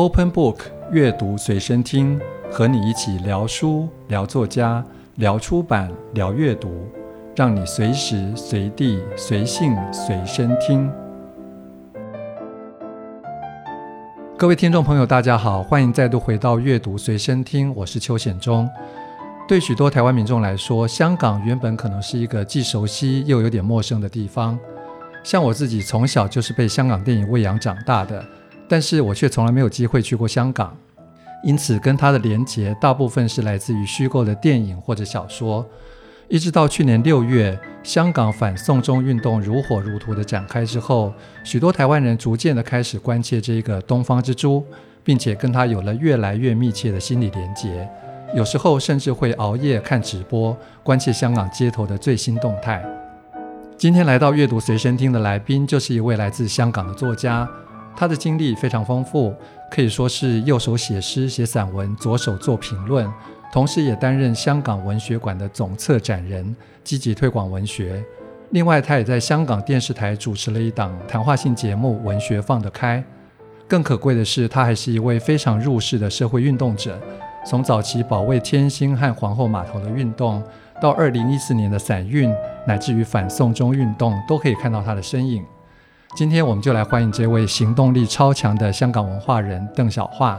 Open Book 阅读随身听，和你一起聊书、聊作家、聊出版、聊阅读，让你随时随地随性随身听。各位听众朋友，大家好，欢迎再度回到阅读随身听，我是邱显忠。对许多台湾民众来说，香港原本可能是一个既熟悉又有点陌生的地方。像我自己从小就是被香港电影喂养长大的，但是我却从来没有机会去过香港，因此跟它的连结大部分是来自于虚构的电影或者小说。一直到去年六月，香港反送中运动如火如荼的展开之后，许多台湾人逐渐的开始关切这个东方之珠，并且跟他有了越来越密切的心理连结。有时候甚至会熬夜看直播，关切香港街头的最新动态。今天来到阅读随身听的来宾，就是一位来自香港的作家。他的经历非常丰富，可以说是右手写诗写散文，左手做评论，同时也担任香港文学馆的总策展人，积极推广文学。另外，他也在香港电视台主持了一档谈话性节目《文学放得开》。更可贵的是，他还是一位非常入世的社会运动者。从早期保卫天星和皇后码头的运动，到二零一四年的伞运，乃至于反送中运动，都可以看到他的身影。今天我们就来欢迎这位行动力超强的香港文化人邓小桦。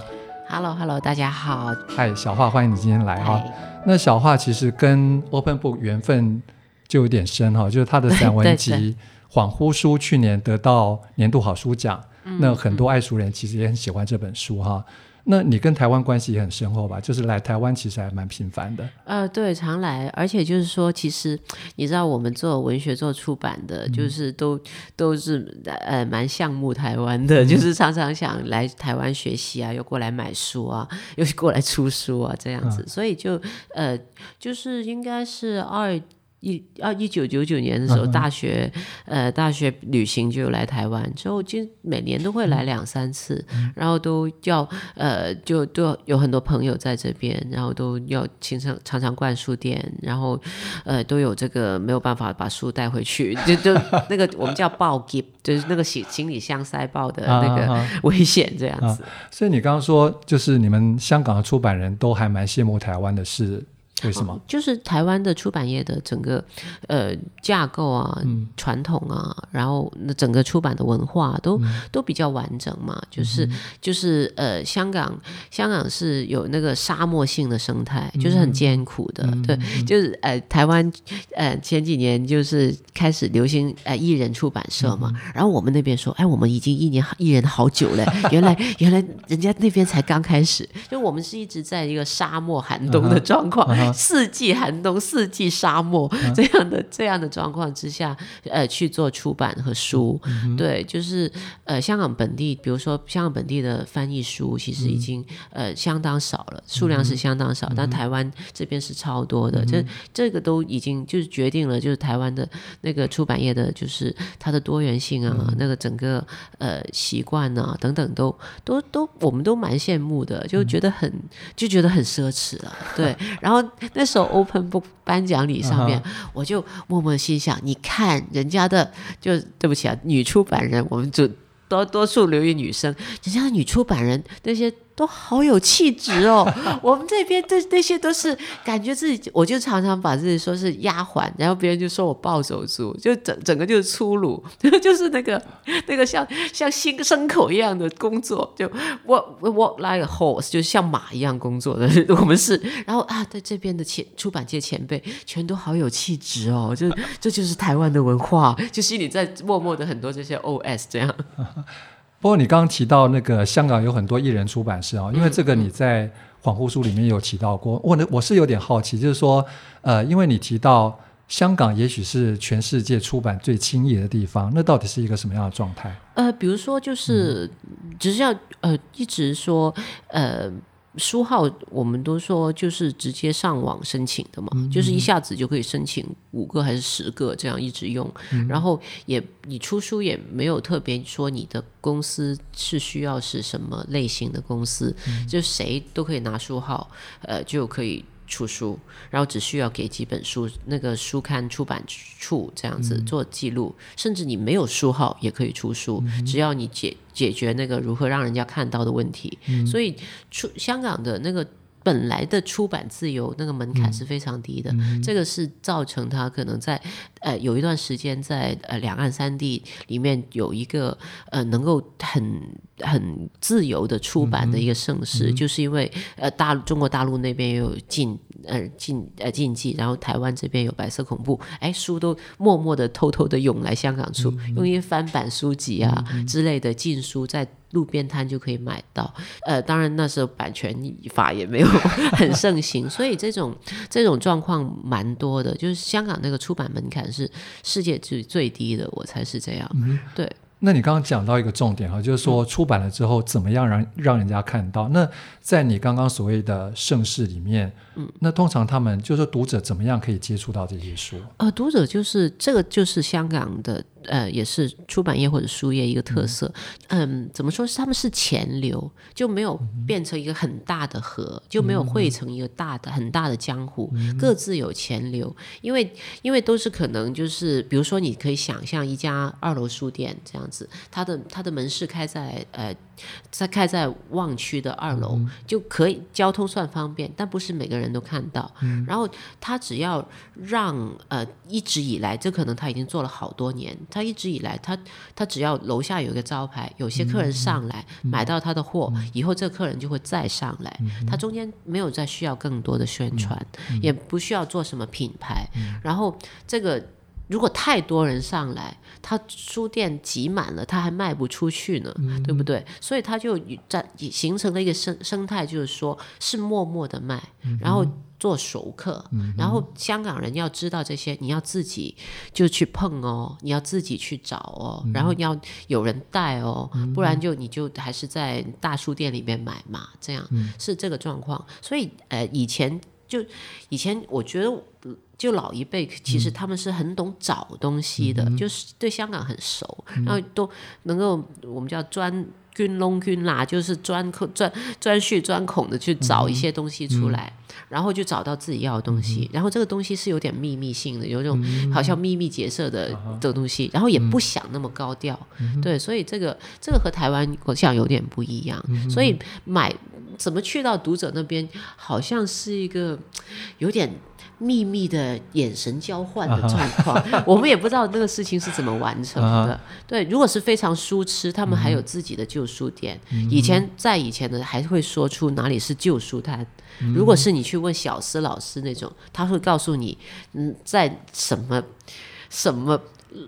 Hello，Hello，大家好。嗨，小桦，欢迎你今天来哈。那小桦其实跟 Open Book 缘分就有点深哈，就是他的散文集《恍惚书》去年得到年度好书奖，嗯、那很多爱书人其实也很喜欢这本书哈。那你跟台湾关系也很深厚吧？就是来台湾其实还蛮频繁的。呃，对，常来，而且就是说，其实你知道，我们做文学、做出版的，嗯、就是都都是呃蛮项目台湾的，嗯、就是常常想来台湾学习啊，又过来买书啊，又过来出书啊，这样子，嗯、所以就呃，就是应该是二。一啊，一九九九年的时候，大学、嗯、呃大学旅行就来台湾，之后就每年都会来两三次，嗯、然后都要呃就都有很多朋友在这边，然后都要经常常常逛书店，然后呃都有这个没有办法把书带回去，就就那个我们叫抱喼，就是那个行行李箱塞爆的那个危险这样子。啊啊啊、所以你刚刚说，就是你们香港的出版人都还蛮羡慕台湾的是。为什么？哦、就是台湾的出版业的整个呃架构啊、嗯、传统啊，然后那整个出版的文化都、嗯、都比较完整嘛。就是、嗯、就是呃，香港香港是有那个沙漠性的生态，嗯、就是很艰苦的。嗯、对，就是呃，台湾呃前几年就是开始流行呃艺人出版社嘛，嗯、然后我们那边说，哎，我们已经一年艺人好久了，原来原来人家那边才刚开始，就我们是一直在一个沙漠寒冬的状况。Uh huh, uh. 四季寒冬，四季沙漠，这样的这样的状况之下，呃，去做出版和书，嗯、对，就是呃，香港本地，比如说香港本地的翻译书，其实已经、嗯、呃相当少了，数量是相当少，嗯、但台湾这边是超多的，这、嗯、这个都已经就是决定了，就是台湾的那个出版业的，就是它的多元性啊，嗯、那个整个呃习惯啊等等都，都都都我们都蛮羡慕的，就觉得很、嗯、就觉得很奢侈了，对，然后。那时候 Open Book 颁奖礼上面，uh huh. 我就默默心想：你看人家的，就对不起啊，女出版人，我们就多多数留意女生，人家的女出版人那些。都好有气质哦！我们这边这那些都是感觉自己，我就常常把自己说是丫鬟，然后别人就说我暴走族，就整整个就是粗鲁，就是那个那个像像新牲口一样的工作，就 walk walk like a horse，就像马一样工作的我们是。然后啊，在这边的前出版界前辈全都好有气质哦，就这就是台湾的文化，就心里在默默的很多这些 OS 这样。不过你刚刚提到那个香港有很多艺人出版社啊，因为这个你在《恍惚书》里面有提到过。我呢，我是有点好奇，就是说，呃，因为你提到香港也许是全世界出版最轻易的地方，那到底是一个什么样的状态？呃，比如说就是，只是要呃一直说呃。书号我们都说就是直接上网申请的嘛，嗯、就是一下子就可以申请五个还是十个这样一直用，嗯、然后也你出书也没有特别说你的公司是需要是什么类型的公司，嗯、就谁都可以拿书号，呃就可以。出书，然后只需要给几本书，那个书刊出版处这样子做记录，嗯、甚至你没有书号也可以出书，嗯、只要你解解决那个如何让人家看到的问题。嗯、所以出香港的那个。本来的出版自由那个门槛是非常低的，嗯、这个是造成他可能在呃有一段时间在呃两岸三地里面有一个呃能够很很自由的出版的一个盛世，嗯、就是因为呃大中国大陆那边有禁呃禁呃禁忌，然后台湾这边有白色恐怖，哎书都默默的偷偷的涌来香港出，嗯、用一些翻版书籍啊、嗯、之类的禁书在。路边摊就可以买到，呃，当然那时候版权法也没有 很盛行，所以这种这种状况蛮多的。就是香港那个出版门槛是世界最最低的，我才是这样。嗯、对。那你刚刚讲到一个重点哈，就是说出版了之后怎么样让让人家看到？那在你刚刚所谓的盛世里面，嗯，那通常他们就是读者怎么样可以接触到这些书？呃，读者就是这个就是香港的。呃，也是出版业或者书业一个特色。嗯，嗯，怎么说是他们是钱流，就没有变成一个很大的河，就没有汇成一个大的很大的江湖，各自有钱流。因为因为都是可能就是，比如说你可以想象一家二楼书店这样子，它的它的门市开在呃。在开在旺区的二楼，嗯、就可以交通算方便，但不是每个人都看到。嗯、然后他只要让呃一直以来，这可能他已经做了好多年，他一直以来他他只要楼下有一个招牌，有些客人上来、嗯、买到他的货，嗯、以后这个客人就会再上来。嗯、他中间没有再需要更多的宣传，嗯、也不需要做什么品牌。嗯、然后这个。如果太多人上来，他书店挤满了，他还卖不出去呢，嗯、对不对？所以他就在形成了一个生生态，就是说是默默的卖，嗯、然后做熟客，嗯、然后香港人要知道这些，你要自己就去碰哦，你要自己去找哦，嗯、然后要有人带哦，嗯、不然就你就还是在大书店里面买嘛，这样、嗯、是这个状况。所以呃，以前就以前我觉得。就老一辈，其实他们是很懂找东西的，嗯、就是对香港很熟，嗯、然后都能够我们叫钻军窿军啦，就是钻孔钻钻穴钻孔的去找一些东西出来，嗯、然后就找到自己要的东西。嗯、然后这个东西是有点秘密性的，有一种好像秘密结社的这个东西，嗯、然后也不想那么高调。嗯、对，所以这个这个和台湾好像有点不一样。嗯、所以买怎么去到读者那边，好像是一个有点。秘密的眼神交换的状况，uh huh. 我们也不知道那个事情是怎么完成的。Uh huh. 对，如果是非常书痴，他们还有自己的旧书店。Uh huh. 以前在以前的还会说出哪里是旧书摊。Uh. 如果是你去问小思老师那种，他会告诉你，嗯，在什么什么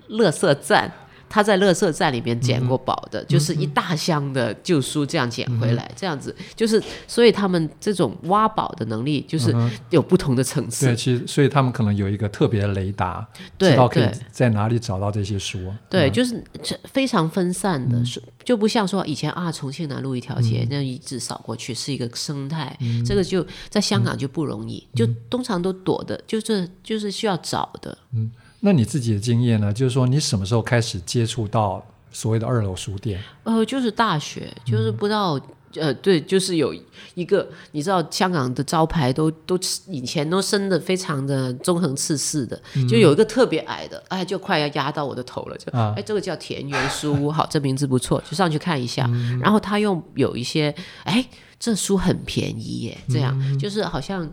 垃圾站。他在乐色站里面捡过宝的，嗯、就是一大箱的旧书这样捡回来，嗯、这样子。就是，所以他们这种挖宝的能力就是有不同的层次。对，其实所以他们可能有一个特别的雷达，对知道可以在哪里找到这些书。对，嗯、就是非常分散的，嗯、就不像说以前啊，重庆南路一条街，嗯、那样一直扫过去是一个生态，嗯、这个就在香港就不容易，嗯、就通常都躲的，就是就是需要找的。嗯。那你自己的经验呢？就是说，你什么时候开始接触到所谓的二楼书店？呃，就是大学，就是不知道，嗯、呃，对，就是有一个，你知道，香港的招牌都都以前都升的非常的纵横刺式的，嗯、就有一个特别矮的，哎，就快要压到我的头了，就，啊、哎，这个叫田园书屋，好，这名字不错，就上去看一下。嗯、然后他又有一些，哎，这书很便宜耶，这样，嗯、就是好像，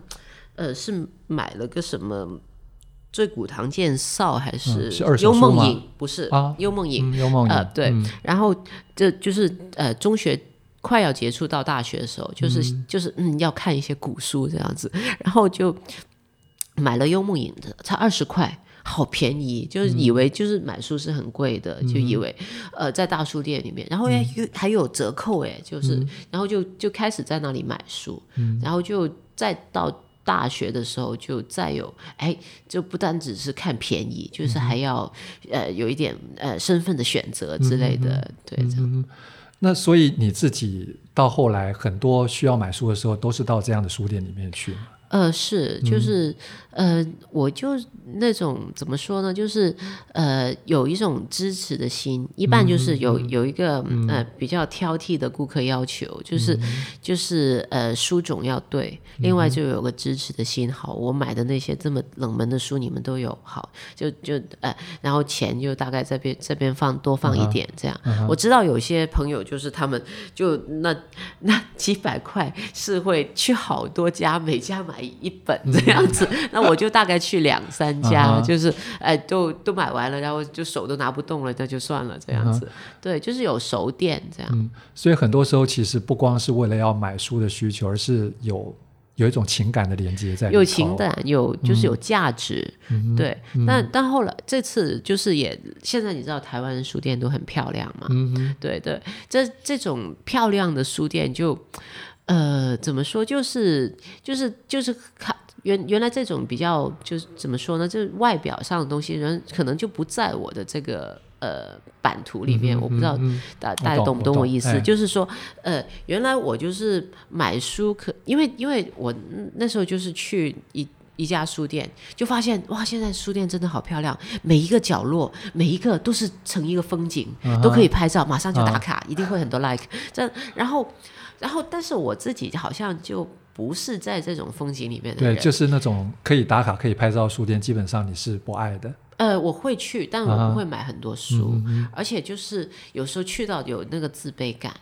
呃，是买了个什么。醉古堂剑少还是幽梦影？不是啊，幽梦影。幽梦影。呃，对。嗯、然后这就是呃，中学快要结束到大学的时候，就是、嗯、就是嗯，要看一些古书这样子，然后就买了幽梦影的，才二十块，好便宜，就是以为就是买书是很贵的，嗯、就以为呃在大书店里面，然后还有还有折扣哎，就是、嗯、然后就就开始在那里买书，嗯、然后就再到。大学的时候就再有，哎，就不单只是看便宜，就是还要、嗯、呃有一点呃身份的选择之类的，嗯、对、嗯。那所以你自己到后来很多需要买书的时候，都是到这样的书店里面去吗？呃，是，就是。呃，我就那种怎么说呢？就是呃，有一种支持的心，一半就是有、嗯、有一个、嗯、呃比较挑剔的顾客要求，就是、嗯、就是呃书种要对，另外就有个支持的心。好，我买的那些这么冷门的书，你们都有好，就就呃，然后钱就大概这边这边放多放一点这样。Uh-huh. 我知道有些朋友就是他们就那 那几百块是会去好多家，每家买一本这样子。那我就大概去两三家，uh. 就是哎，都都买完了，然后就手都拿不动了，那就算了这样子。Uh. 对，就是有熟店这样。嗯，所以很多时候其实不光是为了要买书的需求，而是有有一种情感的连接在。有情感，有就是有价值。嗯、对，嗯、但但后来这次就是也现在你知道台湾的书店都很漂亮嘛？嗯对对，这这种漂亮的书店就呃怎么说？就是就是就是看。原原来这种比较就是怎么说呢？就是外表上的东西，人可能就不在我的这个呃版图里面。嗯、我不知道大大家懂不懂我意思？就是说，呃，原来我就是买书可，因为因为我那时候就是去一一家书店，就发现哇，现在书店真的好漂亮，每一个角落每一个都是成一个风景，嗯、都可以拍照，马上就打卡，嗯、一定会很多 like。这然后然后，但是我自己好像就。不是在这种风景里面的人，对，就是那种可以打卡、可以拍照的书店，基本上你是不爱的。呃，我会去，但我不会买很多书，啊嗯、而且就是有时候去到有那个自卑感，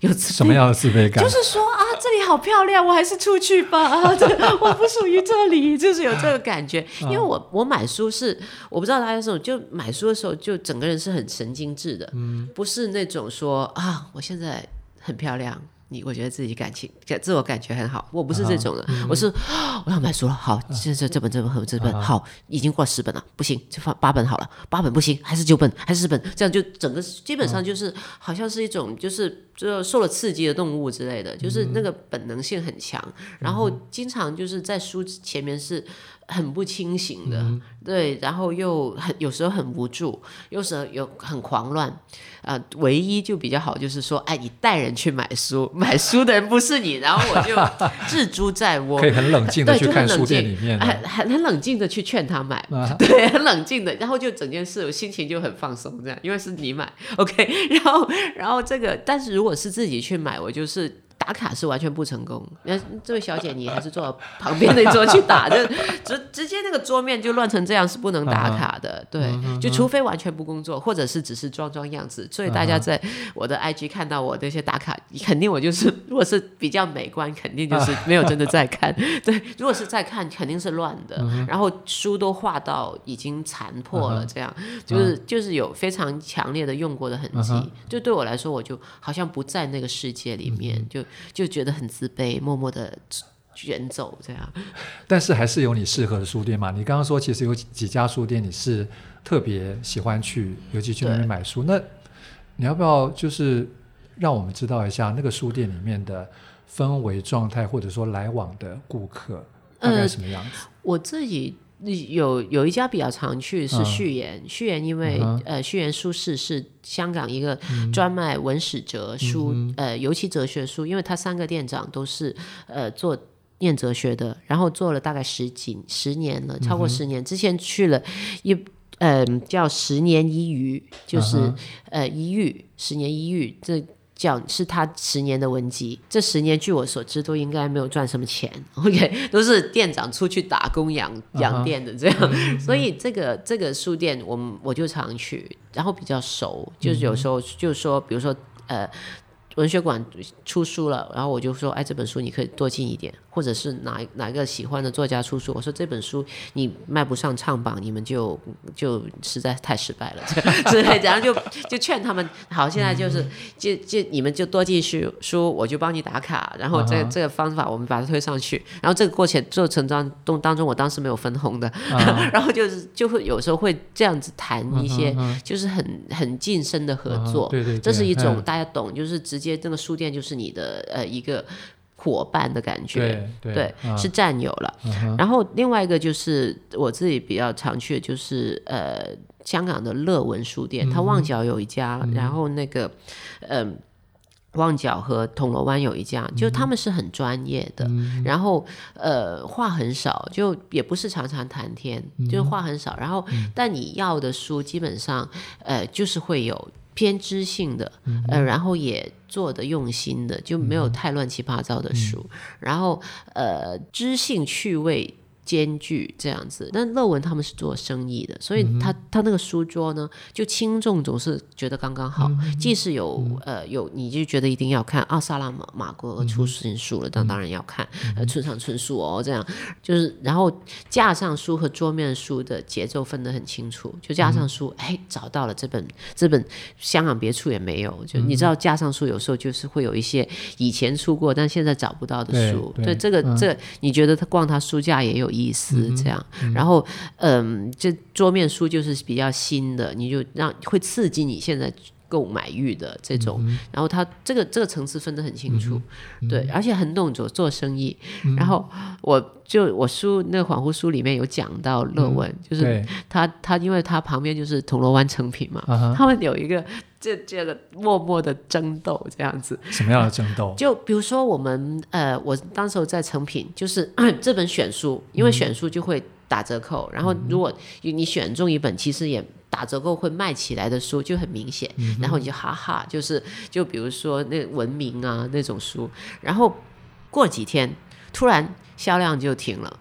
有自，什么样的自卑感？就是说啊，这里好漂亮，我还是出去吧。啊，这我不属于这里，就是有这个感觉。因为我我买书是我不知道大家什么，就买书的时候就整个人是很神经质的，嗯，不是那种说啊，我现在很漂亮。你我觉得自己感情感自我感觉很好，我不是这种的，嗯、我是 我要买书了，好，这这这本这本和这本、啊、好，已经过十本了，不行，就放八本好了，八本不行，还是九本，还是十本，这样就整个基本上就是、啊、好像是一种就是就受了刺激的动物之类的，就是那个本能性很强，嗯、然后经常就是在书前面是。很不清醒的、嗯，对，然后又很有时候很无助，有时候有很狂乱，啊、呃，唯一就比较好就是说，哎，你带人去买书，买书的人不是你，然后我就置诸在我，可以很冷静的去看书店里面，很很很冷静的去劝他买、啊，对，很冷静的，然后就整件事我心情就很放松，这样，因为是你买，OK，然后然后这个，但是如果果是自己去买，我就是。打卡是完全不成功。那这位小姐，你还是坐旁边那桌去打，就直直接那个桌面就乱成这样，是不能打卡的。对，就除非完全不工作，或者是只是装装样子。所以大家在我的 IG 看到我这些打卡，肯定我就是，如果是比较美观，肯定就是没有真的在看。对，如果是在看，肯定是乱的。然后书都画到已经残破了，这样就是就是有非常强烈的用过的痕迹。就对我来说，我就好像不在那个世界里面，就。就觉得很自卑，默默的卷走这样。但是还是有你适合的书店嘛？你刚刚说其实有几家书店你是特别喜欢去，尤其去那边买书。那你要不要就是让我们知道一下那个书店里面的氛围状态，或者说来往的顾客大概什么样子？呃，我自己。有有一家比较常去是序言，嗯、序言因为、嗯、呃序言书室是香港一个专卖文史哲书、嗯、呃尤其哲学书，因为他三个店长都是呃做念哲学的，然后做了大概十几十年了，超过十年。嗯、之前去了一嗯、呃、叫十年一遇，就是、嗯、呃一遇十年一遇这。讲是他十年的文集，这十年据我所知都应该没有赚什么钱，OK，都是店长出去打工养养店的这样，uh -huh. 所以这个这个书店我我就常去，然后比较熟，就是有时候就是说，比如说呃。文学馆出书了，然后我就说，哎，这本书你可以多进一点，或者是哪哪个喜欢的作家出书，我说这本书你卖不上唱榜，你们就就实在太失败了，之类，然后就就劝他们，好，现在就是就就你们就多进书书，我就帮你打卡，然后这个、这个方法我们把它推上去，然后这个过程做成当中当中，我当时没有分红的，然后就是就会有时候会这样子谈一些，就是很很近身的合作，对对，这是一种大家懂，就是直接。接这个书店就是你的呃一个伙伴的感觉，对，对对啊、是战友了、嗯。然后另外一个就是我自己比较常去的就是呃香港的乐文书店，它、嗯、旺角有一家，嗯、然后那个嗯、呃、旺角和铜锣湾有一家，就他们是很专业的，嗯、然后呃话很少，就也不是常常谈天，嗯、就话很少。然后、嗯、但你要的书基本上呃就是会有偏知性的，嗯、呃然后也做的用心的，就没有太乱七八糟的书。嗯、然后呃知性趣味。兼具这样子，但乐文他们是做生意的，所以他、嗯、他那个书桌呢，就轻重总是觉得刚刚好，嗯、即使有、嗯、呃有你就觉得一定要看奥，萨拉玛玛戈出新书了，当、嗯、当然要看，嗯、呃村上春树哦这样，就是然后架上书和桌面书的节奏分得很清楚，就架上书哎、嗯、找到了这本这本香港别处也没有，就你知道架上书有时候就是会有一些以前出过但现在找不到的书，对，这个、嗯、这个、你觉得他逛他书架也有。意思这样，嗯、然后嗯，这桌面书就是比较新的，你就让会刺激你现在购买欲的这种。嗯、然后他这个这个层次分得很清楚，嗯、对，而且很懂做做生意。嗯、然后我就我书那个恍惚书里面有讲到乐文，嗯、就是他他因为他旁边就是铜锣湾成品嘛，嗯、他们有一个。这这个默默的争斗这样子，什么样的争斗？就比如说我们呃，我当时候在成品，就是 这本选书，因为选书就会打折扣，嗯、然后如果你选中一本，其实也打折扣会卖起来的书就很明显，嗯、然后你就哈哈，就是就比如说那文明啊那种书，然后过几天突然销量就停了，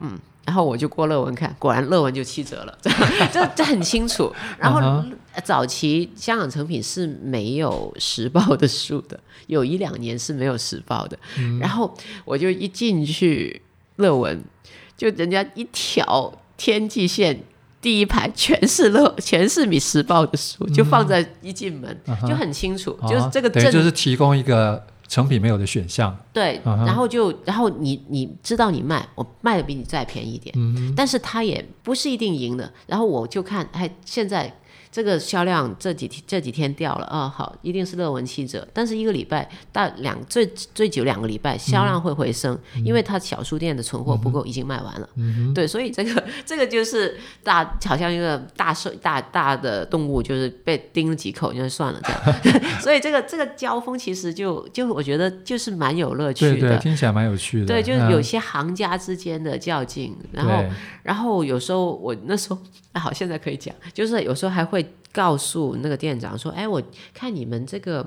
嗯。然后我就过乐文看，果然乐文就七折了，这这很清楚。然后早期香港成品是没有时报的书的，有一两年是没有时报的。嗯、然后我就一进去乐文，就人家一条天际线第一排全是乐，全是米时报的书，就放在一进门、嗯、就很清楚，嗯、就是这个证就是提供一个。成品没有的选项，对，嗯、然后就，然后你你知道你卖，我卖的比你再便宜一点，嗯、但是他也不是一定赢的，然后我就看，哎，现在。这个销量这几天这几天掉了啊、哦，好，一定是乐文七折，但是一个礼拜到两最最久两个礼拜销量会回升，嗯、因为它小书店的存货不够，已经卖完了。嗯、哼对，所以这个这个就是大好像一个大兽大大的动物，就是被叮了几口，就算了这样。所以这个这个交锋其实就就我觉得就是蛮有乐趣的，对对，听起来蛮有趣的。对，就是有些行家之间的较劲，嗯、然后然后有时候我那时候啊好，现在可以讲，就是有时候还会。告诉那个店长说：“哎，我看你们这个，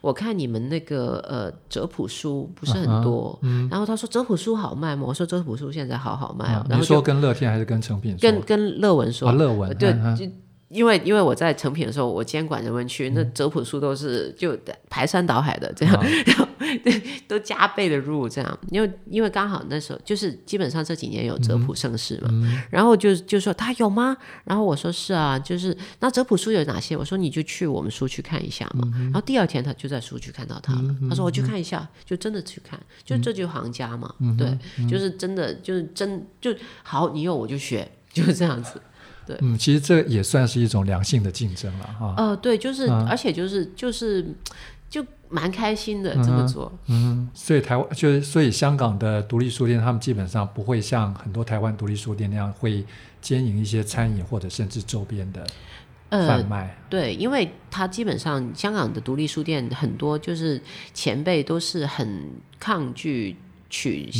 我看你们那个呃哲普书不是很多，嗯、然后他说哲普书好卖吗？我说哲普书现在好好卖，啊、然后你说跟乐天还是跟成品说？跟跟乐文说，啊、乐文对。就”因为因为我在成品的时候，我监管人文区，那泽普书都是就排山倒海的这样，嗯、然后都加倍的入这样，因为因为刚好那时候就是基本上这几年有泽普盛世嘛，嗯、然后就就说他有吗？然后我说是啊，就是那泽普书有哪些？我说你就去我们书区看一下嘛。嗯、然后第二天他就在书区看到他了，嗯、他说我去看一下，就真的去看，就这就是行家嘛，嗯、对，就是真的就是真就好，你有我就学，就是这样子。对嗯，其实这也算是一种良性的竞争了哈。呃，对，就是，嗯、而且就是就是就蛮开心的这么做。嗯，所以台湾就是所以香港的独立书店，他们基本上不会像很多台湾独立书店那样会兼营一些餐饮或者甚至周边的贩卖。呃、对，因为他基本上香港的独立书店很多就是前辈都是很抗拒。取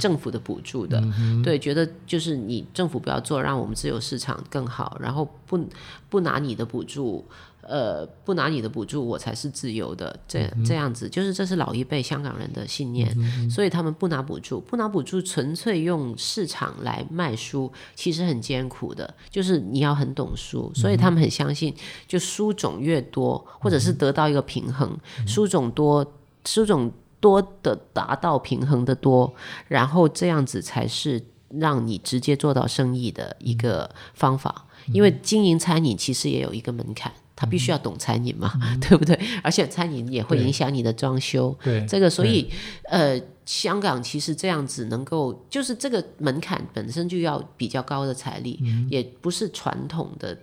政府的补助的，嗯、对，觉得就是你政府不要做，让我们自由市场更好，然后不不拿你的补助，呃，不拿你的补助，我才是自由的，这样、嗯、这样子，就是这是老一辈香港人的信念，嗯、所以他们不拿补助，不拿补助，纯粹用市场来卖书，其实很艰苦的，就是你要很懂书，所以他们很相信，就书种越多，或者是得到一个平衡，嗯、书种多，书种。多的达到平衡的多，然后这样子才是让你直接做到生意的一个方法。因为经营餐饮其实也有一个门槛，他必须要懂餐饮嘛，嗯、对不对？而且餐饮也会影响你的装修。对，这个所以呃，香港其实这样子能够，就是这个门槛本身就要比较高的财力，嗯、也不是传统的。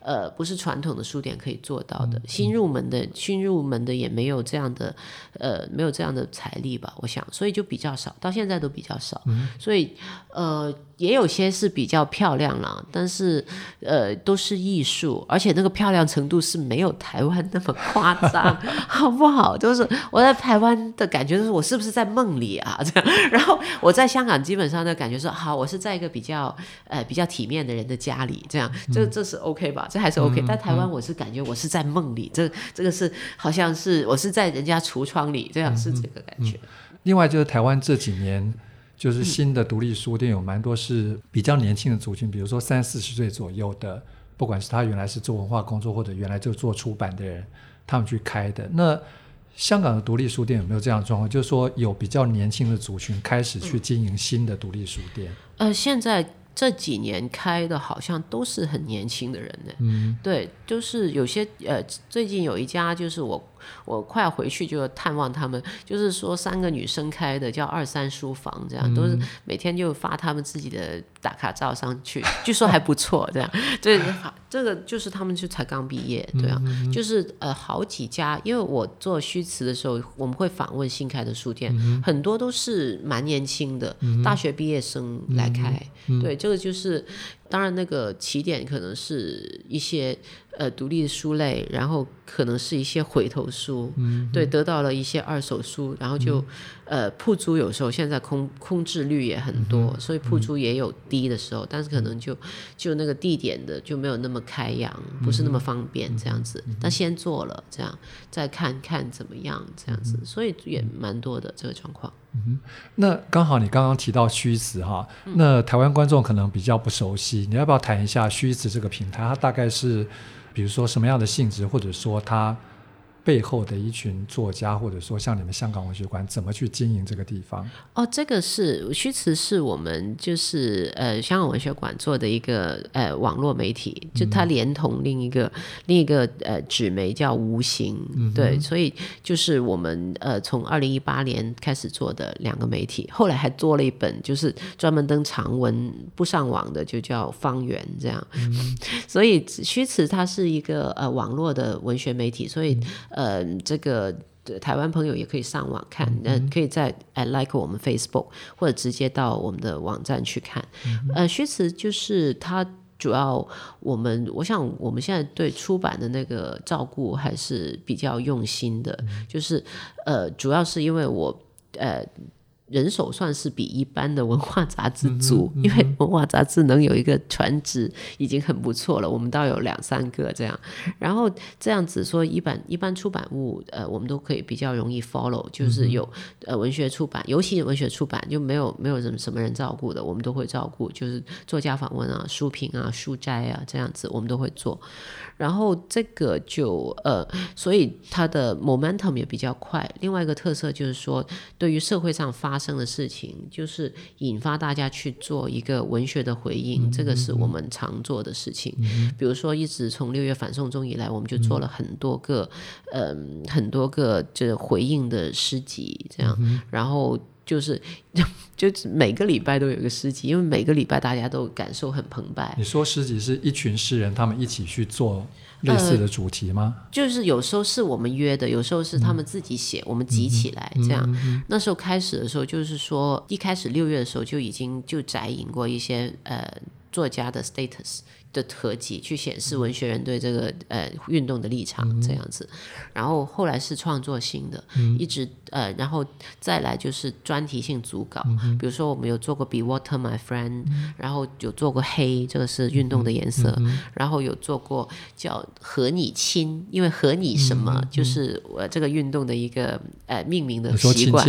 呃，不是传统的书店可以做到的，新入门的，新入门的也没有这样的，呃，没有这样的财力吧，我想，所以就比较少，到现在都比较少，所以，呃，也有些是比较漂亮啦，但是呃都是艺术，而且那个漂亮程度是没有台湾那么夸张，好不好？就是我在台湾的感觉，就是我是不是在梦里啊？这样，然后我在香港基本上的感觉是，好，我是在一个比较呃比较体面的人的家里，这样，这这是 OK 吧？这还是 OK。在、嗯、台湾，我是感觉我是在梦里，嗯、这这个是好像是我是在人家橱窗里，这样是这个感觉。嗯嗯、另外就是台湾这几年。就是新的独立书店有蛮多是比较年轻的族群，比如说三四十岁左右的，不管是他原来是做文化工作或者原来就做出版的人，他们去开的。那香港的独立书店有没有这样的状况？就是说有比较年轻的族群开始去经营新的独立书店？呃，现在这几年开的好像都是很年轻的人呢。嗯，对，就是有些呃，最近有一家就是我。我快要回去就探望他们，就是说三个女生开的叫二三书房，这样、嗯、都是每天就发他们自己的打卡照上去，据说还不错，这样。对，这个就是他们就才刚毕业，对啊，嗯、就是呃好几家，因为我做虚词的时候，我们会访问新开的书店，嗯、很多都是蛮年轻的、嗯、大学毕业生来开，嗯、对，这个就是。当然，那个起点可能是一些呃独立的书类，然后可能是一些回头书，嗯、对，得到了一些二手书，然后就、嗯、呃铺租有时候现在空空置率也很多，嗯、所以铺租也有低的时候，嗯、但是可能就就那个地点的就没有那么开扬，不是那么方便这样子。嗯、但先做了这样，再看看怎么样这样子，所以也蛮多的这个状况。嗯，那刚好你刚刚提到虚词哈，那台湾观众可能比较不熟悉，你要不要谈一下虚词这个平台？它大概是，比如说什么样的性质，或者说它。背后的一群作家，或者说像你们香港文学馆，怎么去经营这个地方？哦，这个是虚词，是我们就是呃香港文学馆做的一个呃网络媒体，就它连同另一个、嗯、另一个呃纸媒叫无形，嗯、对，所以就是我们呃从二零一八年开始做的两个媒体，后来还做了一本就是专门登长文不上网的，就叫方圆这样。嗯、所以虚词它是一个呃网络的文学媒体，所以。嗯呃，这个台湾朋友也可以上网看，那、嗯、可以在 like 我们 Facebook 或者直接到我们的网站去看。嗯、呃，虚词就是它主要我们，我想我们现在对出版的那个照顾还是比较用心的，嗯、就是呃，主要是因为我呃。人手算是比一般的文化杂志足，嗯嗯、因为文化杂志能有一个传职已经很不错了。我们倒有两三个这样，然后这样子说，一般一般出版物，呃，我们都可以比较容易 follow，就是有呃文学出版，尤其文学出版就没有没有什么什么人照顾的，我们都会照顾，就是作家访问啊、书评啊、书摘啊这样子，我们都会做。然后这个就呃，所以它的 momentum 也比较快。另外一个特色就是说，对于社会上发生的事情，就是引发大家去做一个文学的回应，嗯、这个是我们常做的事情。嗯、比如说，一直从六月反送中以来，我们就做了很多个，嗯、呃，很多个这回应的诗集，这样，嗯、然后。就是，就每个礼拜都有一个诗集，因为每个礼拜大家都感受很澎湃。你说诗集是一群诗人他们一起去做类似的主题吗？呃，就是有时候是我们约的，有时候是他们自己写，嗯、我们集起来这样。那时候开始的时候，就是说一开始六月的时候就已经就摘引过一些呃作家的 status。的合集去显示文学人对这个呃运动的立场这样子，然后后来是创作性的，一直呃然后再来就是专题性组稿，比如说我们有做过 Be Water My Friend，然后有做过黑，这个是运动的颜色，然后有做过叫和你亲，因为和你什么就是我这个运动的一个呃命名的习惯，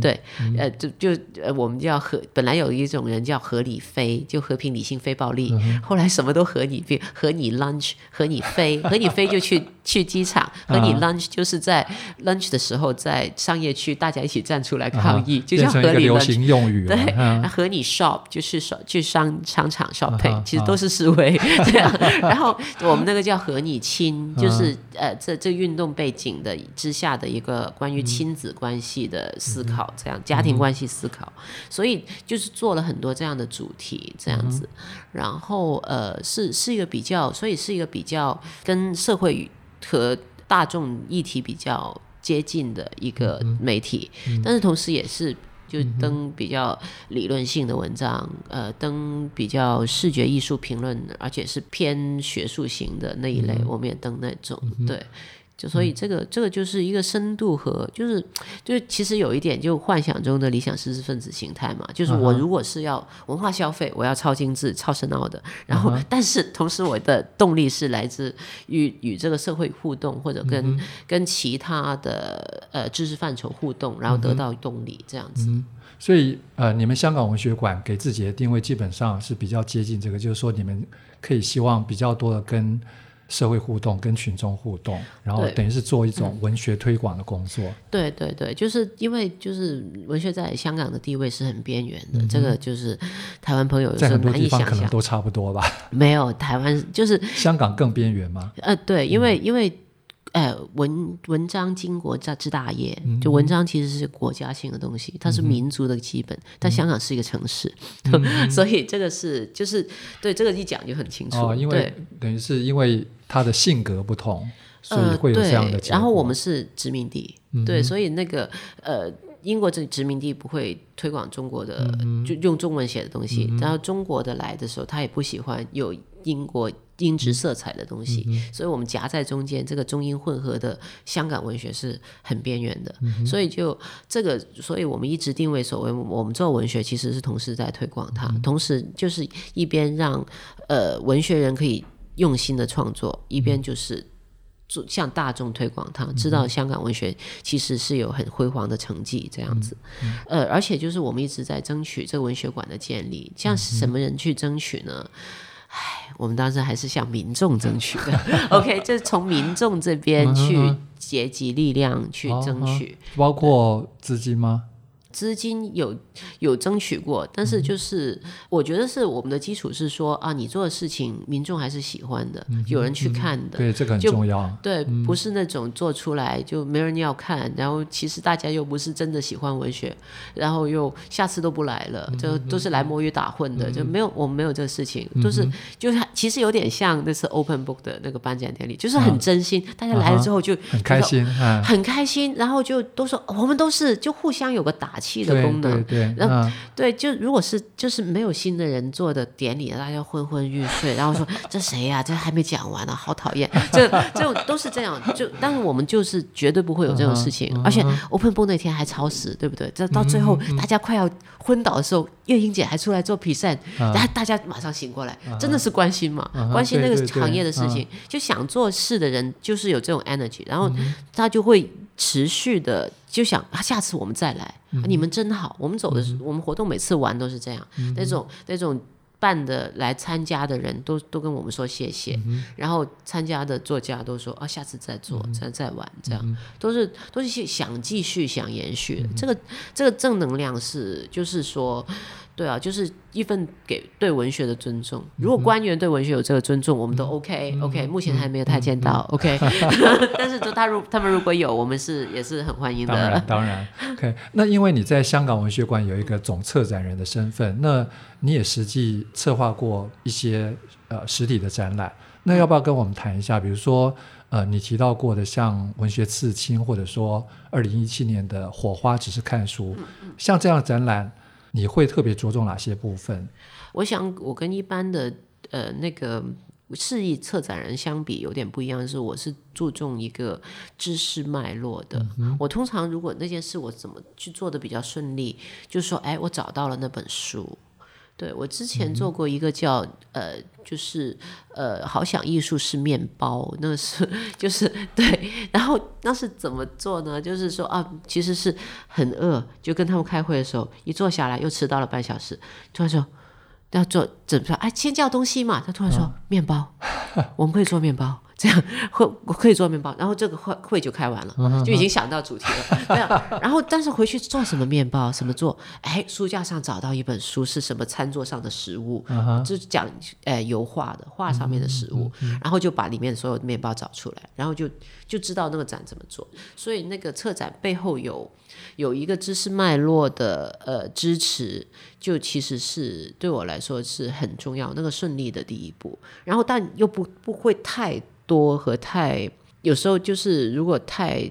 对，呃就就呃我们叫和本来有一种人叫和理非，就和平理性非暴力，后来什么都。和你飞，和你 lunch，和你飞，和你飞就去去机场，和你 lunch 就是在 lunch 的时候在商业区，大家一起站出来抗议，就像和你 lunch。对，和你 shop 就是去商商场 shopping，其实都是示威 这样。然后我们那个叫和你亲，就是呃这这运动背景的之下的一个关于亲子关系的思考，这样家庭关系思考，所以就是做了很多这样的主题这样子，然后呃。是是一个比较，所以是一个比较跟社会和大众议题比较接近的一个媒体，嗯。嗯、但是同时也是就登比较理论性的文章，呃，登比较视觉艺术评论，而且是偏学术型的那一类，嗯、我们也登那种，嗯、对。就所以这个、嗯、这个就是一个深度和就是就是其实有一点就幻想中的理想知识分子形态嘛，就是我如果是要文化消费，我要超精致、超深奥的，然后、嗯、但是同时我的动力是来自与与这个社会互动或者跟、嗯、跟其他的呃知识范畴互动，然后得到动力这样子。嗯、所以呃，你们香港文学馆给自己的定位基本上是比较接近这个，就是说你们可以希望比较多的跟。社会互动跟群众互动，然后等于是做一种文学推广的工作。对对对，就是因为就是文学在香港的地位是很边缘的，嗯、这个就是台湾朋友在很多地方可能都差不多吧。没有台湾就是香港更边缘吗？呃，对，因为、嗯、因为。哎，文文章经国家之大业，就文章其实是国家性的东西，它是民族的基本。但香港是一个城市，所以这个是就是对这个一讲就很清楚。哦，因为等于是因为它的性格不同，所以会有这样的。然后我们是殖民地，对，所以那个呃，英国这殖民地不会推广中国的，就用中文写的东西。然后中国的来的时候，他也不喜欢有英国。英殖色彩的东西，嗯、所以我们夹在中间，这个中英混合的香港文学是很边缘的，嗯、所以就这个，所以我们一直定位所谓我们做文学，其实是同时在推广它，嗯、同时就是一边让呃文学人可以用心的创作，一边就是做向大众推广它，嗯、知道香港文学其实是有很辉煌的成绩这样子，呃，而且就是我们一直在争取这个文学馆的建立，像什么人去争取呢？唉，我们当时还是向民众争取的。OK，就是从民众这边去结集力量去争取，包括资金吗？资金有有争取过，但是就是我觉得是我们的基础是说啊，你做的事情民众还是喜欢的，有人去看的，对，这个很重要。对，不是那种做出来就没人要看，然后其实大家又不是真的喜欢文学，然后又下次都不来了，就都是来摸鱼打混的，就没有我们没有这个事情，都是就是其实有点像那次 Open Book 的那个颁奖典礼，就是很真心，大家来了之后就很开心，很开心，然后就都说我们都是就互相有个打。气的功能，对，然后对，就如果是就是没有新的人做的典礼，大家昏昏欲睡，然后说这谁呀、啊？这还没讲完呢、啊，好讨厌。这这种都是这样，就但是我们就是绝对不会有这种事情。而且 Open Book 那天还超时，对不对？这到最后大家快要昏倒的时候，月英姐还出来做 present，然后大家马上醒过来，真的是关心嘛？关心那个行业的事情，就想做事的人就是有这种 energy，然后他就会。持续的就想啊，下次我们再来，你们真好。我们走的是、嗯、我们活动，每次玩都是这样，嗯、那种那种办的来参加的人都都跟我们说谢谢，嗯、然后参加的作家都说啊，下次再做，再、嗯、再玩，这样、嗯、都是都是想继续想延续。嗯、这个这个正能量是就是说。对啊，就是一份给对文学的尊重。如果官员对文学有这个尊重，我们都 OK OK。目前还没有太见到 OK，但是他如他们如果有，我们是也是很欢迎的。当然当然 OK。那因为你在香港文学馆有一个总策展人的身份，那你也实际策划过一些呃实体的展览。那要不要跟我们谈一下？比如说呃，你提到过的像文学刺青，或者说二零一七年的火花只是看书，像这样的展览。你会特别着重哪些部分？我想，我跟一般的呃那个示意策展人相比，有点不一样是，我是注重一个知识脉络的。嗯、我通常如果那件事我怎么去做的比较顺利，就是说，哎，我找到了那本书。对，我之前做过一个叫、嗯、呃，就是呃，好想艺术是面包，那是就是对，然后那是怎么做呢？就是说啊，其实是很饿，就跟他们开会的时候，一坐下来又迟到了半小时，突然说要做怎么说？哎，先叫东西嘛。他突然说、哦、面包，我们可以做面包。这样会我可以做面包，然后这个会会就开完了，就已经想到主题了。没有，然后但是回去做什么面包，什么做？哎，书架上找到一本书，是什么？餐桌上的食物，就是讲呃油画的画上面的食物，然后就把里面所有的面包找出来，然后就就知道那个展怎么做。所以那个策展背后有有一个知识脉络的呃支持，就其实是对我来说是很重要，那个顺利的第一步。然后但又不不会太。多和太有时候就是如果太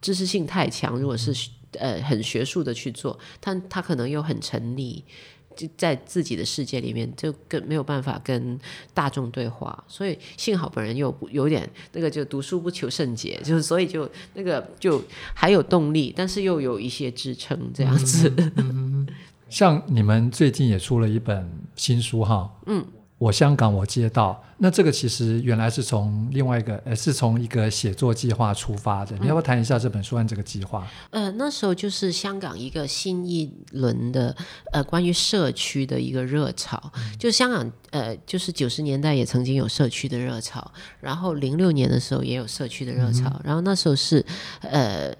知识性太强，如果是呃很学术的去做，但他可能又很沉溺。就在自己的世界里面，就跟没有办法跟大众对话，所以幸好本人又有点那个，就读书不求甚解，就是所以就那个就还有动力，但是又有一些支撑这样子。嗯嗯、像你们最近也出了一本新书哈，嗯。我香港，我接到。那这个其实原来是从另外一个，呃，是从一个写作计划出发的。你要不要谈一下这本书和这个计划？呃，那时候就是香港一个新一轮的，呃，关于社区的一个热潮。嗯、就香港，呃，就是九十年代也曾经有社区的热潮，然后零六年的时候也有社区的热潮，嗯、然后那时候是，呃。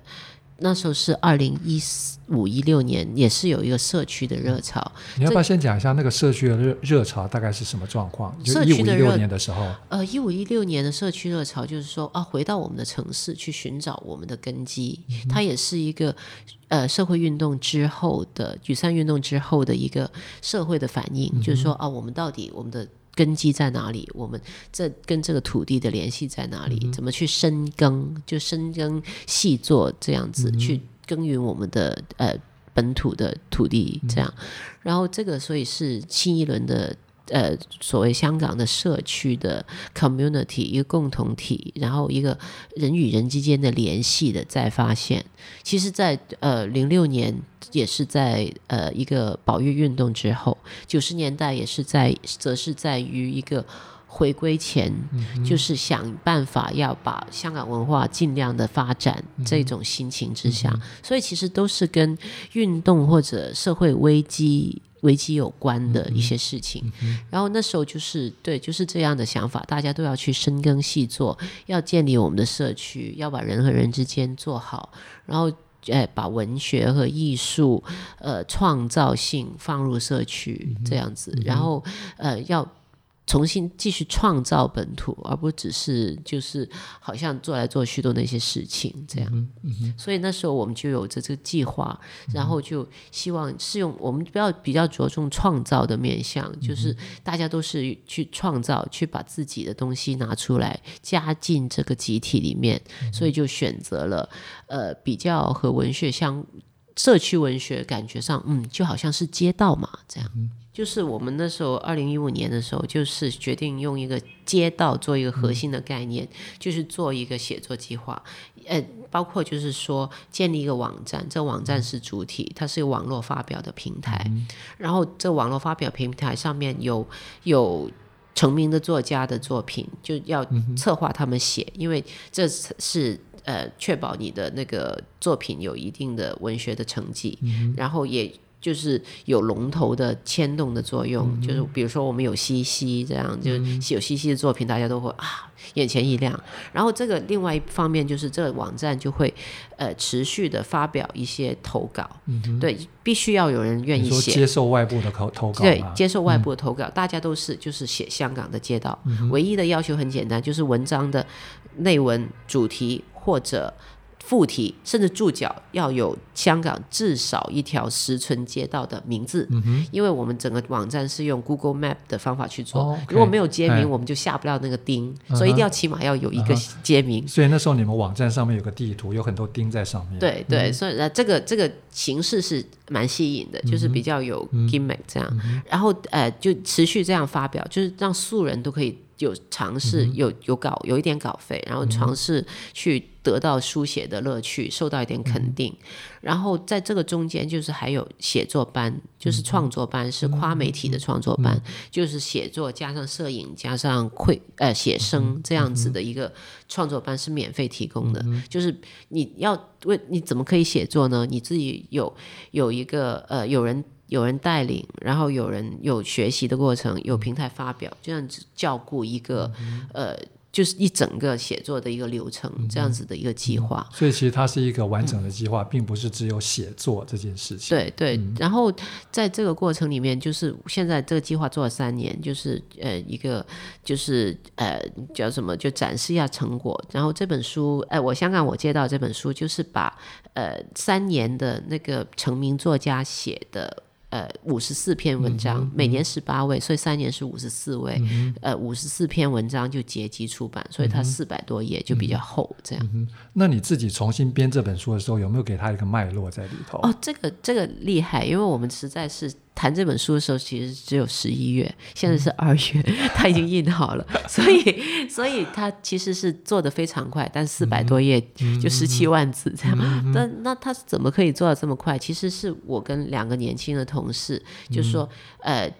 那时候是二零一五一六年，也是有一个社区的热潮。你要不要先讲一下那个社区的热热潮大概是什么状况？就一五一六年的时候。呃，一五一六年的社区热潮就是说啊，回到我们的城市去寻找我们的根基。嗯、它也是一个呃社会运动之后的雨伞运动之后的一个社会的反应，嗯、就是说啊，我们到底我们的。根基在哪里？我们这跟这个土地的联系在哪里？嗯、怎么去深耕？就深耕细作这样子、嗯、去耕耘我们的呃本土的土地，这样。嗯、然后这个所以是新一轮的。呃，所谓香港的社区的 community 一个共同体，然后一个人与人之间的联系的再发现，其实在，在呃零六年也是在呃一个保育运动之后，九十年代也是在，则是在于一个回归前，嗯、就是想办法要把香港文化尽量的发展这种心情之下，嗯、所以其实都是跟运动或者社会危机。危机有关的一些事情，然后那时候就是对，就是这样的想法，大家都要去深耕细作，要建立我们的社区，要把人和人之间做好，然后哎，把文学和艺术，呃，创造性放入社区，这样子，然后呃，要。重新继续创造本土，而不只是就是好像做来做去的那些事情这样。嗯嗯、所以那时候我们就有这这个计划，然后就希望是用我们不要比较着重创造的面向，嗯、就是大家都是去创造，去把自己的东西拿出来加进这个集体里面，嗯、所以就选择了呃比较和文学相社区文学感觉上，嗯，就好像是街道嘛这样。嗯就是我们那时候二零一五年的时候，就是决定用一个街道做一个核心的概念，嗯、就是做一个写作计划，呃，包括就是说建立一个网站，这网站是主体，它是个网络发表的平台，嗯、然后这网络发表平台上面有有成名的作家的作品，就要策划他们写，嗯、因为这是呃确保你的那个作品有一定的文学的成绩，嗯、然后也。就是有龙头的牵动的作用，嗯、就是比如说我们有西西这样，嗯、就是有西西的作品，大家都会啊眼前一亮。然后这个另外一方面就是这个网站就会呃持续的发表一些投稿，嗯、对，必须要有人愿意写，接受外部的投投稿，对，接受外部的投稿，嗯、大家都是就是写香港的街道，嗯、唯一的要求很简单，就是文章的内文主题或者。副题甚至注脚要有香港至少一条石村街道的名字，因为我们整个网站是用 Google Map 的方法去做，哦 okay、如果没有街名，哎、我们就下不了那个钉，嗯、所以一定要起码要有一个街名。所以那时候你们网站上面有个地图，有很多钉在上面。对对，嗯、所以这个这个形式是蛮吸引的，就是比较有 gimmick 这样，然后呃就持续这样发表，就是让素人都可以。有尝试有有稿有一点稿费，然后尝试去得到书写的乐趣，受到一点肯定。嗯、然后在这个中间，就是还有写作班，就是创作班，是跨媒体的创作班，嗯、就是写作加上摄影加上绘呃写生这样子的一个创作班是免费提供的。嗯、就是你要问你怎么可以写作呢？你自己有有一个呃有人。有人带领，然后有人有学习的过程，有平台发表，这样子照顾一个、嗯、呃，就是一整个写作的一个流程，嗯、这样子的一个计划。所以其实它是一个完整的计划，嗯、并不是只有写作这件事情。对对，嗯、然后在这个过程里面，就是现在这个计划做了三年，就是呃一个就是呃叫什么，就展示一下成果。然后这本书，哎、呃，我香港我接到这本书，就是把呃三年的那个成名作家写的。呃五十四篇文章，嗯、每年十八位，所以三年是五十四位，嗯、呃五十四篇文章就结集出版，所以它四百多页就比较厚，这样。那你自己重新编这本书的时候，有没有给他一个脉络在里头？哦，这个这个厉害，因为我们实在是。谈这本书的时候，其实只有十一月，现在是二月，他已经印好了，所以，所以他其实是做的非常快，但四百多页就十七万字这样。嗯、但那他怎么可以做到这么快？其实是我跟两个年轻的同事，就是说，呃，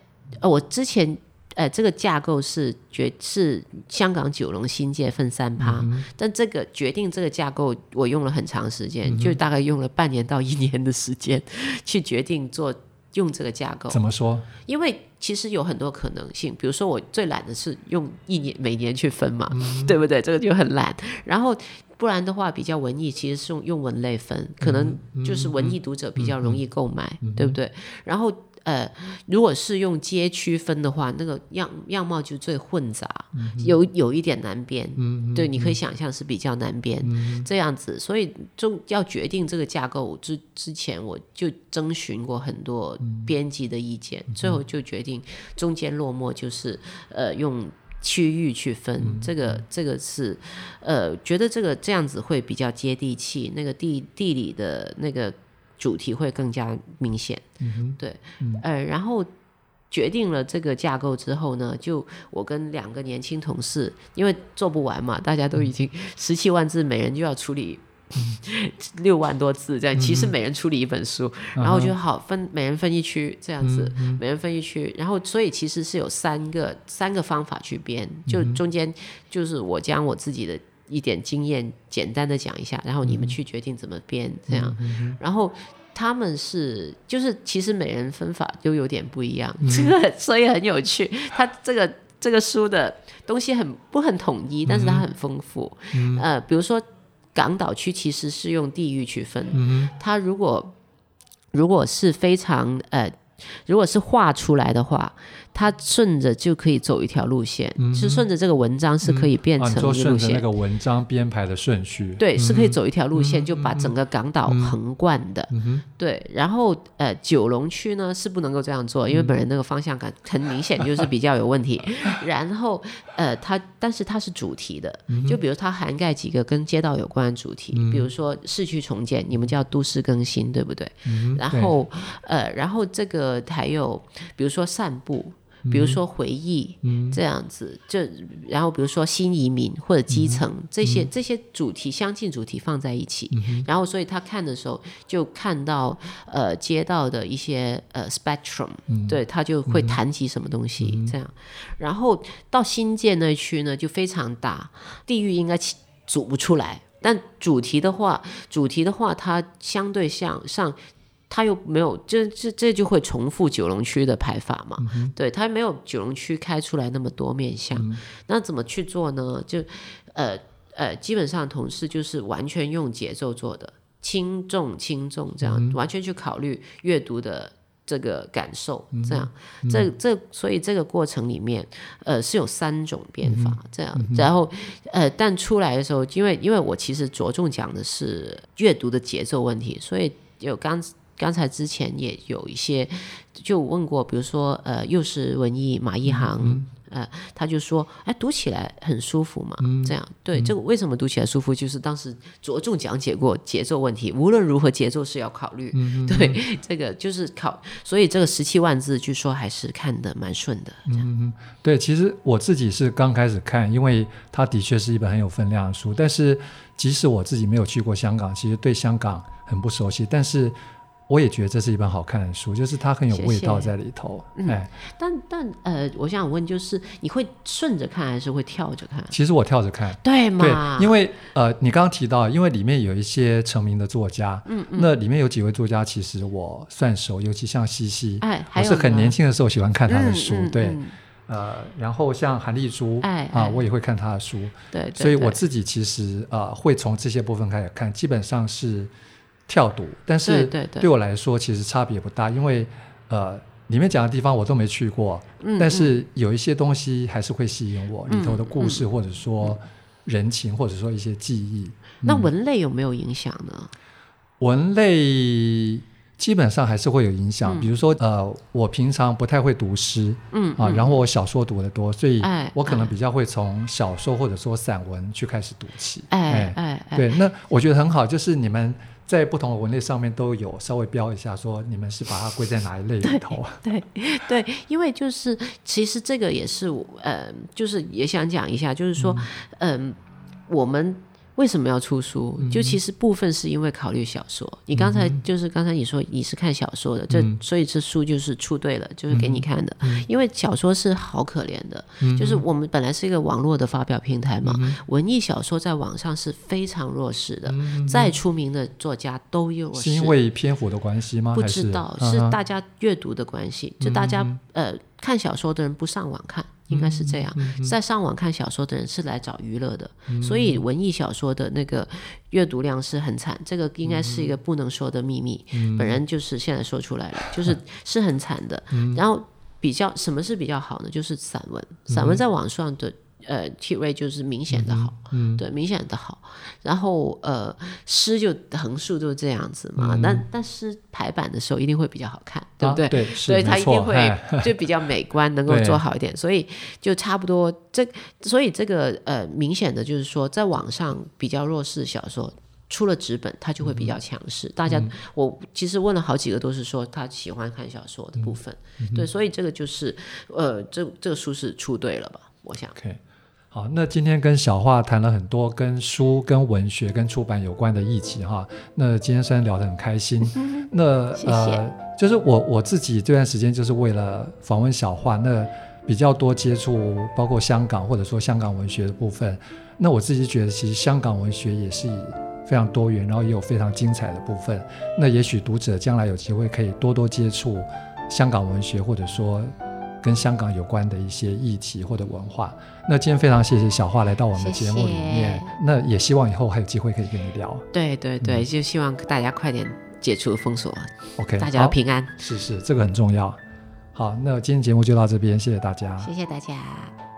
我之前呃这个架构是决是香港九龙新界分三趴，嗯、但这个决定这个架构，我用了很长时间，嗯、就大概用了半年到一年的时间 去决定做。用这个架构怎么说？因为其实有很多可能性，比如说我最懒的是用一年每年去分嘛，嗯、对不对？这个就很懒。然后不然的话，比较文艺，其实是用用文类分，可能就是文艺读者比较容易购买，对不对？然后。呃，如果是用街区分的话，那个样样貌就最混杂，嗯、有有一点难编。嗯、对，你可以想象是比较难编、嗯、这样子。所以，就要决定这个架构之之前，我就征询过很多编辑的意见，嗯、最后就决定中间落寞，就是呃用区域去分。嗯、这个这个是呃觉得这个这样子会比较接地气，那个地地理的那个。主题会更加明显，嗯、对，嗯、呃，然后决定了这个架构之后呢，就我跟两个年轻同事，因为做不完嘛，大家都已经 十七万字，每人就要处理 六万多字，这样，其实每人处理一本书，嗯、然后就好分，每人分一区，这样子，嗯、每人分一区，然后所以其实是有三个三个方法去编，就中间就是我将我自己的。一点经验，简单的讲一下，然后你们去决定怎么编，这样。然后他们是，就是其实每人分法都有点不一样，这个、嗯、所以很有趣。他这个这个书的东西很不很统一，但是它很丰富。嗯、呃，比如说港岛区其实是用地域区分，嗯、它如果如果是非常呃，如果是画出来的话。它顺着就可以走一条路线，是顺着这个文章是可以变成一个路线。顺着那个文章编排的顺序，对，嗯、是可以走一条路线，就把整个港岛横贯的。嗯、对，然后呃，九龙区呢是不能够这样做，因为本人那个方向感很明显就是比较有问题。嗯、然后呃，它但是它是主题的，就比如它涵盖几个跟街道有关的主题，嗯、比如说市区重建，你们叫都市更新，对不对？嗯、然后呃，然后这个还有比如说散步。比如说回忆、嗯、这样子，就然后比如说新移民或者基层、嗯、这些这些主题相近主题放在一起，嗯、然后所以他看的时候就看到呃街道的一些呃 spectrum，、嗯、对他就会谈及什么东西、嗯、这样，然后到新建那区呢就非常大，地域应该组不出来，但主题的话，主题的话它相对向上。他又没有，这这这就会重复九龙区的排法嘛？嗯、对，他没有九龙区开出来那么多面相，嗯、那怎么去做呢？就呃呃，基本上同事就是完全用节奏做的，轻重轻重这样，嗯、完全去考虑阅读的这个感受，嗯、这样，嗯、这这所以这个过程里面，呃，是有三种编法，嗯、这样，嗯、然后呃，但出来的时候，因为因为我其实着重讲的是阅读的节奏问题，所以有刚。刚才之前也有一些就问过，比如说呃，又是文艺马一航，嗯、呃，他就说，哎，读起来很舒服嘛，嗯、这样对，这个为什么读起来舒服？就是当时着重讲解过节奏问题，无论如何节奏是要考虑，嗯、对，这个就是考，所以这个十七万字据说还是看得蛮顺的。嗯，对，其实我自己是刚开始看，因为它的确是一本很有分量的书，但是即使我自己没有去过香港，其实对香港很不熟悉，但是。我也觉得这是一本好看的书，就是它很有味道在里头。谢谢嗯、哎，但但呃，我想问，就是你会顺着看还是会跳着看？其实我跳着看，对吗？对，因为呃，你刚刚提到，因为里面有一些成名的作家，嗯嗯，那里面有几位作家，其实我算熟，尤其像西西，哎，我是很年轻的时候喜欢看他的书，嗯嗯、对，嗯、呃，然后像韩丽珠，哎，啊，我也会看她的书，对，对，对，所以我自己其实呃，会从这些部分开始看，基本上是。跳读，但是对我来说其实差别不大，因为呃，里面讲的地方我都没去过，嗯、但是有一些东西还是会吸引我，嗯、里头的故事或者说人情、嗯、或者说一些记忆。那文类有没有影响呢？文类基本上还是会有影响。嗯、比如说，呃，我平常不太会读诗，嗯啊，然后我小说读的多，所以我可能比较会从小说或者说散文去开始读起。哎哎，哎，对，那我觉得很好，就是你们在不同的文类上面都有稍微标一下，说你们是把它归在哪一类里头。对 对，对，因为就是其实这个也是我，呃，就是也想讲一下，就是说，嗯、呃，我们。为什么要出书？就其实部分是因为考虑小说。嗯、你刚才就是刚才你说你是看小说的，嗯、这所以这书就是出对了，就是给你看的。嗯、因为小说是好可怜的，嗯、就是我们本来是一个网络的发表平台嘛，嗯、文艺小说在网上是非常弱势的，嗯、再出名的作家都有。是因为篇幅的关系吗？不知道，是，大家阅读的关系，嗯、就大家呃看小说的人不上网看。应该是这样，在上网看小说的人是来找娱乐的，嗯、所以文艺小说的那个阅读量是很惨，这个应该是一个不能说的秘密。嗯、本人就是现在说出来了，就是 是很惨的。嗯、然后比较什么是比较好呢？就是散文，散文在网上的。呃，hit rate 就是明显的好，嗯，对，明显的好。然后呃，诗就横竖就是这样子嘛。但但是排版的时候一定会比较好看，对不对？对，所以它一定会就比较美观，能够做好一点。所以就差不多这，所以这个呃，明显的就是说，在网上比较弱势小说出了纸本，他就会比较强势。大家，我其实问了好几个，都是说他喜欢看小说的部分。对，所以这个就是呃，这这个书是出对了吧？我想。好，那今天跟小华谈了很多跟书、跟文学、跟出版有关的议题哈。那今天虽然聊得很开心，嗯、那呃，就是我我自己这段时间就是为了访问小华，那比较多接触包括香港或者说香港文学的部分。那我自己觉得，其实香港文学也是非常多元，然后也有非常精彩的部分。那也许读者将来有机会可以多多接触香港文学，或者说。跟香港有关的一些议题或者文化，那今天非常谢谢小花来到我们的节目里面，谢谢，那也希望以后还有机会可以跟你聊。对对对，嗯、就希望大家快点解除封锁，OK，大家平安。是是，这个很重要。好，那今天节目就到这边，谢谢大家，谢谢大家。